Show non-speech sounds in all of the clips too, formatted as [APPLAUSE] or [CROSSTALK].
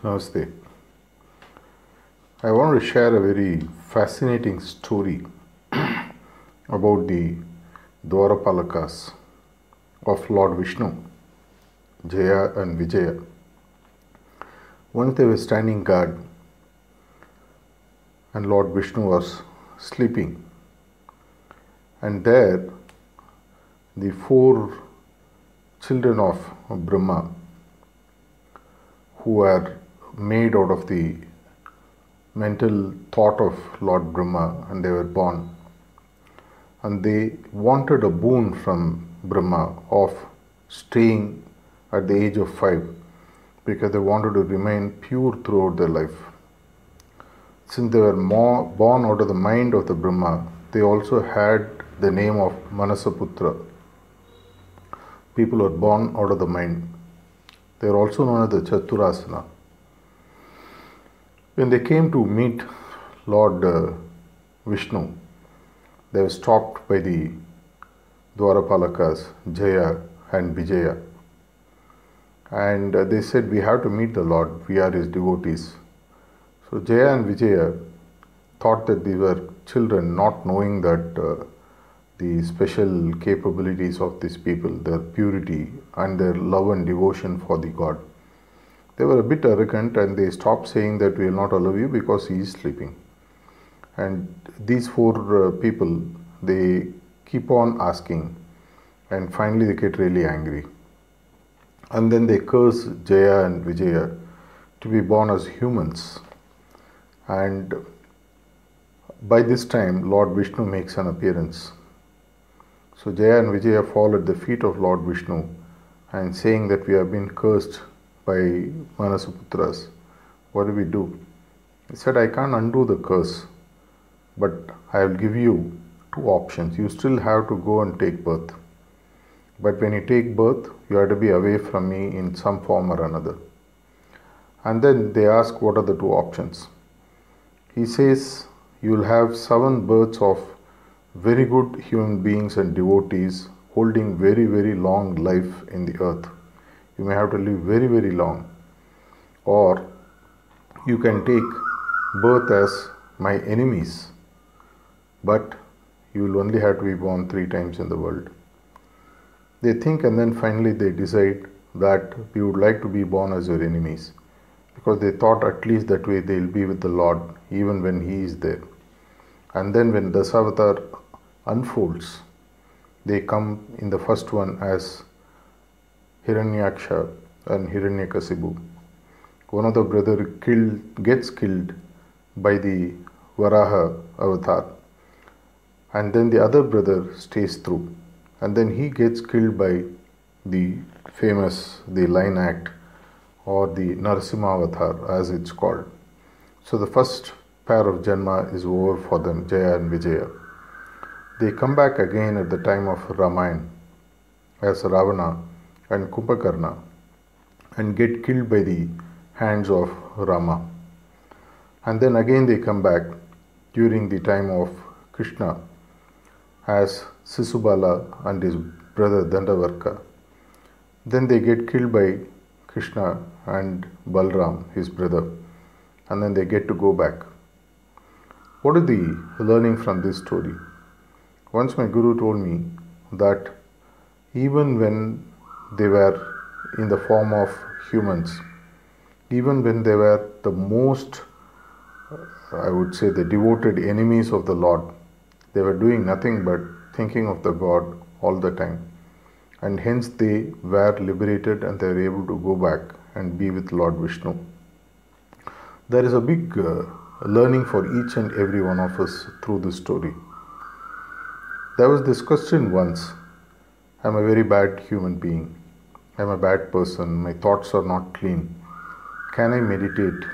Namaste. I want to share a very fascinating story [CLEARS THROAT] about the Dwarapalakas of Lord Vishnu, Jaya and Vijaya. Once they were standing guard, and Lord Vishnu was sleeping, and there the four children of Brahma who were made out of the mental thought of Lord Brahma and they were born. And they wanted a boon from Brahma of staying at the age of five because they wanted to remain pure throughout their life. Since they were more born out of the mind of the Brahma, they also had the name of Manasaputra. People are born out of the mind. They are also known as the Chaturasana. When they came to meet Lord uh, Vishnu, they were stopped by the Dwarapalakas, Jaya and Vijaya. And uh, they said, We have to meet the Lord, we are his devotees. So Jaya and Vijaya thought that they were children, not knowing that uh, the special capabilities of these people, their purity and their love and devotion for the God. They were a bit arrogant and they stopped saying that we will not allow you because he is sleeping. And these four uh, people, they keep on asking and finally they get really angry. And then they curse Jaya and Vijaya to be born as humans. And by this time, Lord Vishnu makes an appearance. So Jaya and Vijaya fall at the feet of Lord Vishnu and saying that we have been cursed by Manasaputras. What do we do? He said, I can't undo the curse, but I will give you two options. You still have to go and take birth. But when you take birth, you have to be away from me in some form or another. And then they ask, What are the two options? He says, You will have seven births of very good human beings and devotees holding very, very long life in the earth. You may have to live very, very long. Or you can take birth as my enemies, but you will only have to be born three times in the world. They think and then finally they decide that we would like to be born as your enemies because they thought at least that way they'll be with the Lord even when He is there. And then when the Dasavatar unfolds, they come in the first one as Hiranyaksha and Hiranyakashipu. One of the brother killed gets killed by the Varaha avatar, and then the other brother stays through, and then he gets killed by the famous the line act or the Narasimha avatar as it's called. So the first pair of Janma is over for them, Jaya and Vijaya. They come back again at the time of Ramayana as Ravana and Kumbhakarna and get killed by the hands of Rama. And then again they come back during the time of Krishna as Shishupala and his brother Dantavakra. Then they get killed by Krishna and Balram, his brother, and then they get to go back. What is the learning from this story? Once my guru told me that even when they were in the form of humans, even when they were the most, I would say, the devoted enemies of the Lord, they were doing nothing but thinking of the God all the time. And hence they were liberated and they were able to go back and be with Lord Vishnu. There is a big uh, learning for each and every one of us through this story. There was this question once I'm a very bad human being. I'm a bad person. My thoughts are not clean. Can I meditate?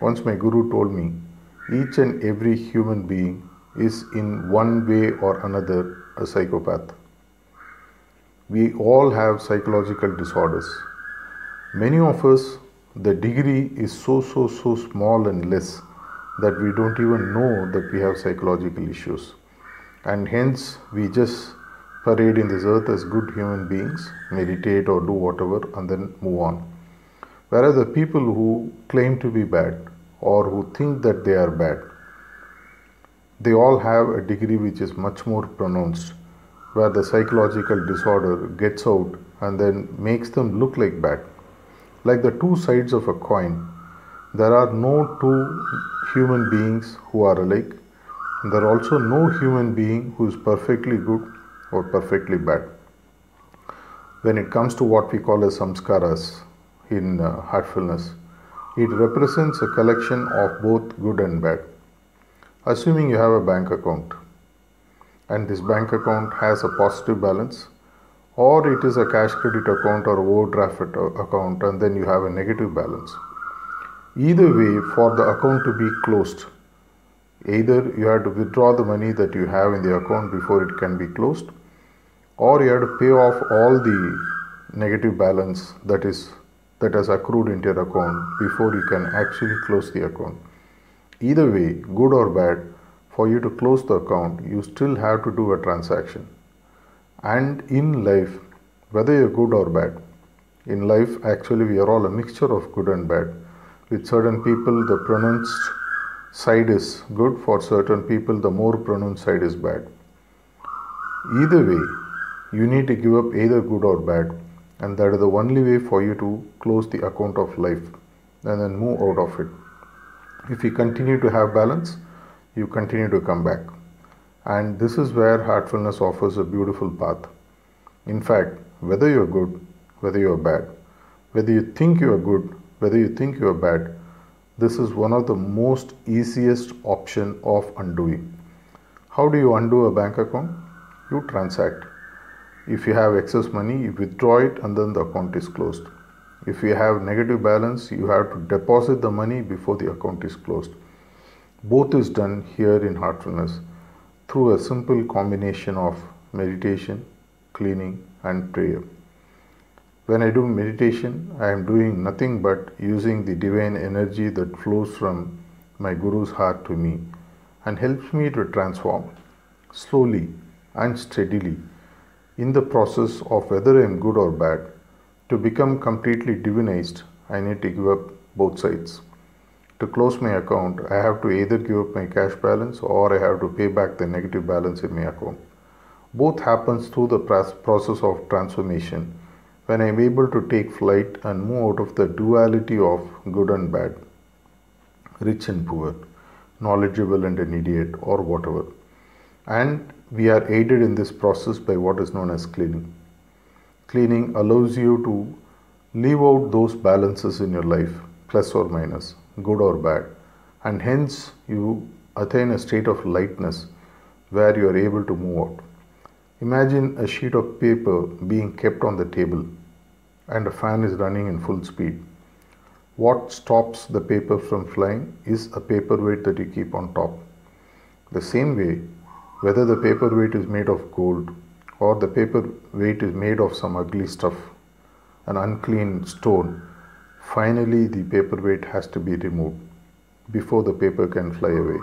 Once my guru told me each and every human being is in one way or another a psychopath. We all have psychological disorders. Many of us, the degree is so, so, so small and less that we don't even know that we have psychological issues. And hence, we just parade in this earth as good human beings, meditate or do whatever, and then move on. Whereas the people who claim to be bad or who think that they are bad, they all have a degree which is much more pronounced, where the psychological disorder gets out and then makes them look like bad. Like the two sides of a coin, there are no two human beings who are alike. And there are also no human being who is perfectly good or perfectly bad. When it comes to what we call as samskaras in uh, heartfulness, it represents a collection of both good and bad. Assuming you have a bank account and this bank account has a positive balance, or it is a cash credit account or overdraft account and then you have a negative balance. Either way, for the account to be closed, either you have to withdraw the money that you have in the account before it can be closed, or you have to pay off all the negative balance that is that has accrued into your account before you can actually close the account. Either way, good or bad, for you to close the account, you still have to do a transaction. And in life, whether you're good or bad, in life actually we are all a mixture of good and bad. With certain people, the pronounced side is good, for certain people, the more pronounced side is bad. Either way, you need to give up either good or bad, and that is the only way for you to close the account of life and then move out of it. If you continue to have balance, you continue to come back. And this is where heartfulness offers a beautiful path. In fact, whether you're good, whether you're bad, whether you think you're good, whether you think you're bad, this is one of the most easiest option of undoing. How do you undo a bank account? You transact. If you have excess money, you withdraw it and then the account is closed. If you have negative balance, you have to deposit the money before the account is closed. Both is done here in heartfulness through a simple combination of meditation, cleaning, and prayer. When I do meditation, I am doing nothing but using the divine energy that flows from my Guru's heart to me and helps me to transform slowly and steadily in the process of whether I am good or bad. To become completely divinized, I need to give up both sides. To close my account, I have to either give up my cash balance or I have to pay back the negative balance in my account. Both happens through the process of transformation when I am able to take flight and move out of the duality of good and bad, rich and poor, knowledgeable and an idiot, or whatever. And we are aided in this process by what is known as cleaning. Cleaning allows you to leave out those balances in your life, plus or minus, good or bad, and hence you attain a state of lightness where you are able to move out. Imagine a sheet of paper being kept on the table and a fan is running in full speed. What stops the paper from flying is a paperweight that you keep on top. The same way, whether the paperweight is made of gold or the paperweight is made of some ugly stuff, an unclean stone, Finally, the paperweight has to be removed before the paper can fly away.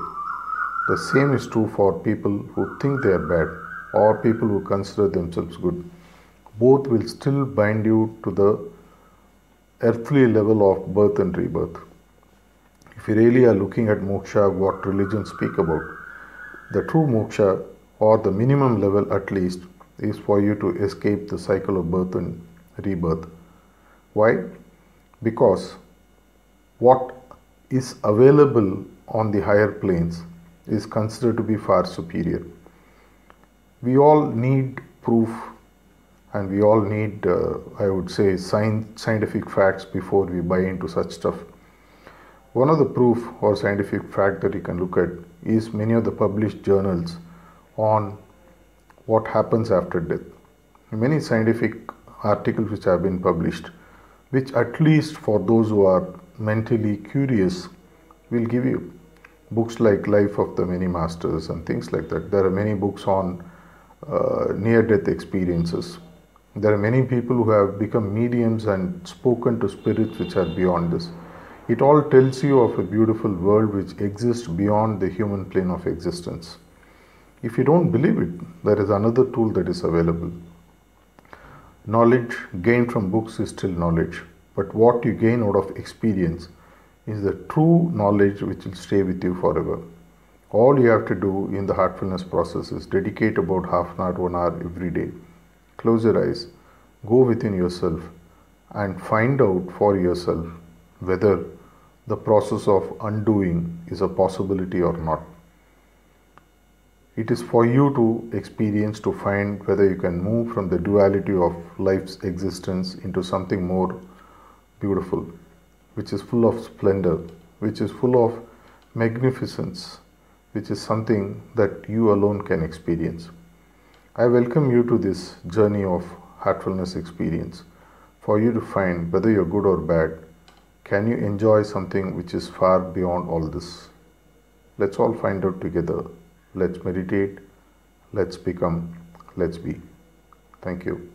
The same is true for people who think they are bad or people who consider themselves good. Both will still bind you to the earthly level of birth and rebirth. If you really are looking at moksha, what religions speak about, the true moksha, or the minimum level at least, is for you to escape the cycle of birth and rebirth. Why? because what is available on the higher planes is considered to be far superior. We all need proof and we all need, uh, I would say, scientific facts before we buy into such stuff. One of the proof or scientific fact that you can look at is many of the published journals on what happens after death. Many scientific articles which have been published which at least for those who are mentally curious will give you books like life of the many masters and things like that. There are many books on uh, near death experiences. There are many people who have become mediums and spoken to spirits which are beyond this it all tells you of a beautiful world which exists beyond the human plane of existence if you don't believe it there is another tool that is available Knowledge gained from books is still knowledge. but what you gain out of experience is the true knowledge which will stay with you forever. All you have to do in the heartfulness process is dedicate about half an hour, one hour every day. Close your eyes, go within yourself, and find out for yourself whether the process of undoing is a possibility or not. It is for you to experience to find whether you can move from the duality of life's existence into something more beautiful, which is full of splendor, which is full of magnificence, which is something that you alone can experience. I welcome you to this journey of heartfulness experience for you to find whether you're good or bad. Can you enjoy something which is far beyond all this? Let's all find out together. Let's meditate. Let's become. Let's be. Thank you.